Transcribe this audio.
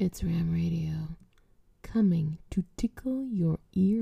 It's Ram Radio, coming to tickle your ear.